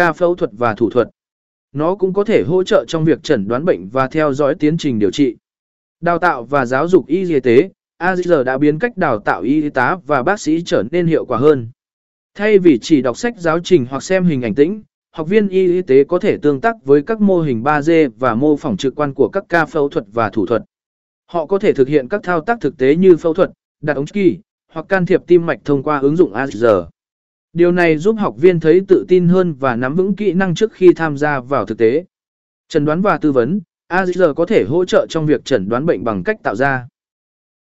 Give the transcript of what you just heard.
ca phẫu thuật và thủ thuật. Nó cũng có thể hỗ trợ trong việc chẩn đoán bệnh và theo dõi tiến trình điều trị. Đào tạo và giáo dục y tế, AZR đã biến cách đào tạo y tá và bác sĩ trở nên hiệu quả hơn. Thay vì chỉ đọc sách giáo trình hoặc xem hình ảnh tĩnh, học viên y tế có thể tương tác với các mô hình 3D và mô phỏng trực quan của các ca phẫu thuật và thủ thuật. Họ có thể thực hiện các thao tác thực tế như phẫu thuật, đặt ống kỳ, hoặc can thiệp tim mạch thông qua ứng dụng AZR. Điều này giúp học viên thấy tự tin hơn và nắm vững kỹ năng trước khi tham gia vào thực tế. Chẩn đoán và tư vấn, AZR có thể hỗ trợ trong việc chẩn đoán bệnh bằng cách tạo ra